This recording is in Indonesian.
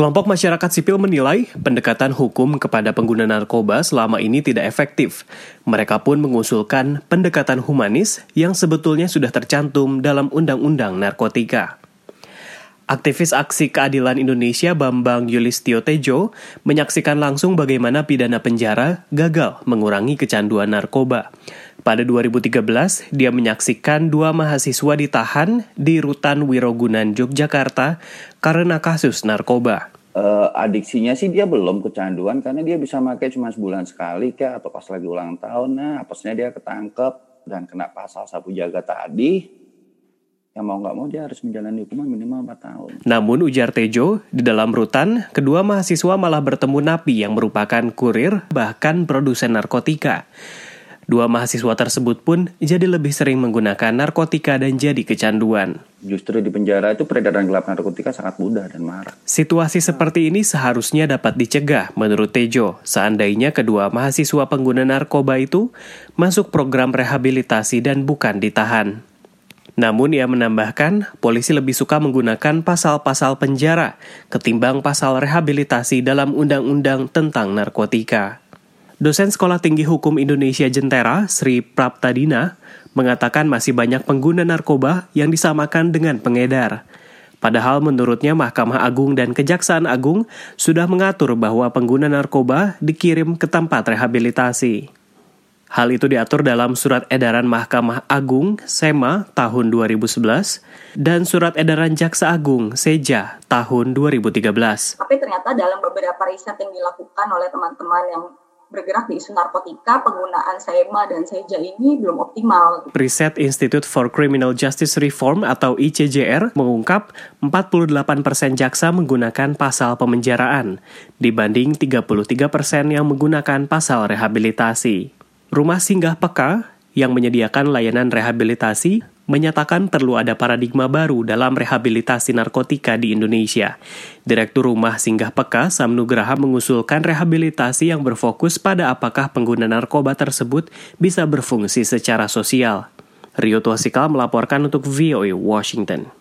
Kelompok masyarakat sipil menilai pendekatan hukum kepada pengguna narkoba selama ini tidak efektif. Mereka pun mengusulkan pendekatan humanis yang sebetulnya sudah tercantum dalam Undang-Undang Narkotika. Aktivis Aksi Keadilan Indonesia Bambang Yulistio Tejo menyaksikan langsung bagaimana pidana penjara gagal mengurangi kecanduan narkoba. Pada 2013, dia menyaksikan dua mahasiswa ditahan di Rutan Wirogunan, Yogyakarta karena kasus narkoba. Uh, adiksinya sih dia belum kecanduan karena dia bisa pakai cuma sebulan sekali kayak atau pas lagi ulang tahun nah apesnya dia ketangkep dan kena pasal sapu jaga tadi yang mau nggak mau dia harus menjalani hukuman minimal 4 tahun. Namun ujar Tejo, di dalam rutan, kedua mahasiswa malah bertemu napi yang merupakan kurir bahkan produsen narkotika. Dua mahasiswa tersebut pun jadi lebih sering menggunakan narkotika dan jadi kecanduan. Justru di penjara itu peredaran gelap narkotika sangat mudah dan marak. Situasi seperti ini seharusnya dapat dicegah menurut Tejo, seandainya kedua mahasiswa pengguna narkoba itu masuk program rehabilitasi dan bukan ditahan. Namun ia menambahkan, polisi lebih suka menggunakan pasal-pasal penjara ketimbang pasal rehabilitasi dalam undang-undang tentang narkotika. Dosen Sekolah Tinggi Hukum Indonesia Jentera, Sri Praptadina, mengatakan masih banyak pengguna narkoba yang disamakan dengan pengedar. Padahal menurutnya Mahkamah Agung dan Kejaksaan Agung sudah mengatur bahwa pengguna narkoba dikirim ke tempat rehabilitasi. Hal itu diatur dalam Surat Edaran Mahkamah Agung SEMA tahun 2011 dan Surat Edaran Jaksa Agung SEJA tahun 2013. Tapi ternyata dalam beberapa riset yang dilakukan oleh teman-teman yang bergerak di isu narkotika, penggunaan SEMA dan SEJA ini belum optimal. Riset Institute for Criminal Justice Reform atau ICJR mengungkap 48% jaksa menggunakan pasal pemenjaraan, dibanding 33% yang menggunakan pasal rehabilitasi. Rumah singgah peka yang menyediakan layanan rehabilitasi menyatakan perlu ada paradigma baru dalam rehabilitasi narkotika di Indonesia. Direktur Rumah Singgah Peka, Sam Nugraha mengusulkan rehabilitasi yang berfokus pada apakah pengguna narkoba tersebut bisa berfungsi secara sosial. Rio Tuasikal melaporkan untuk VOA Washington.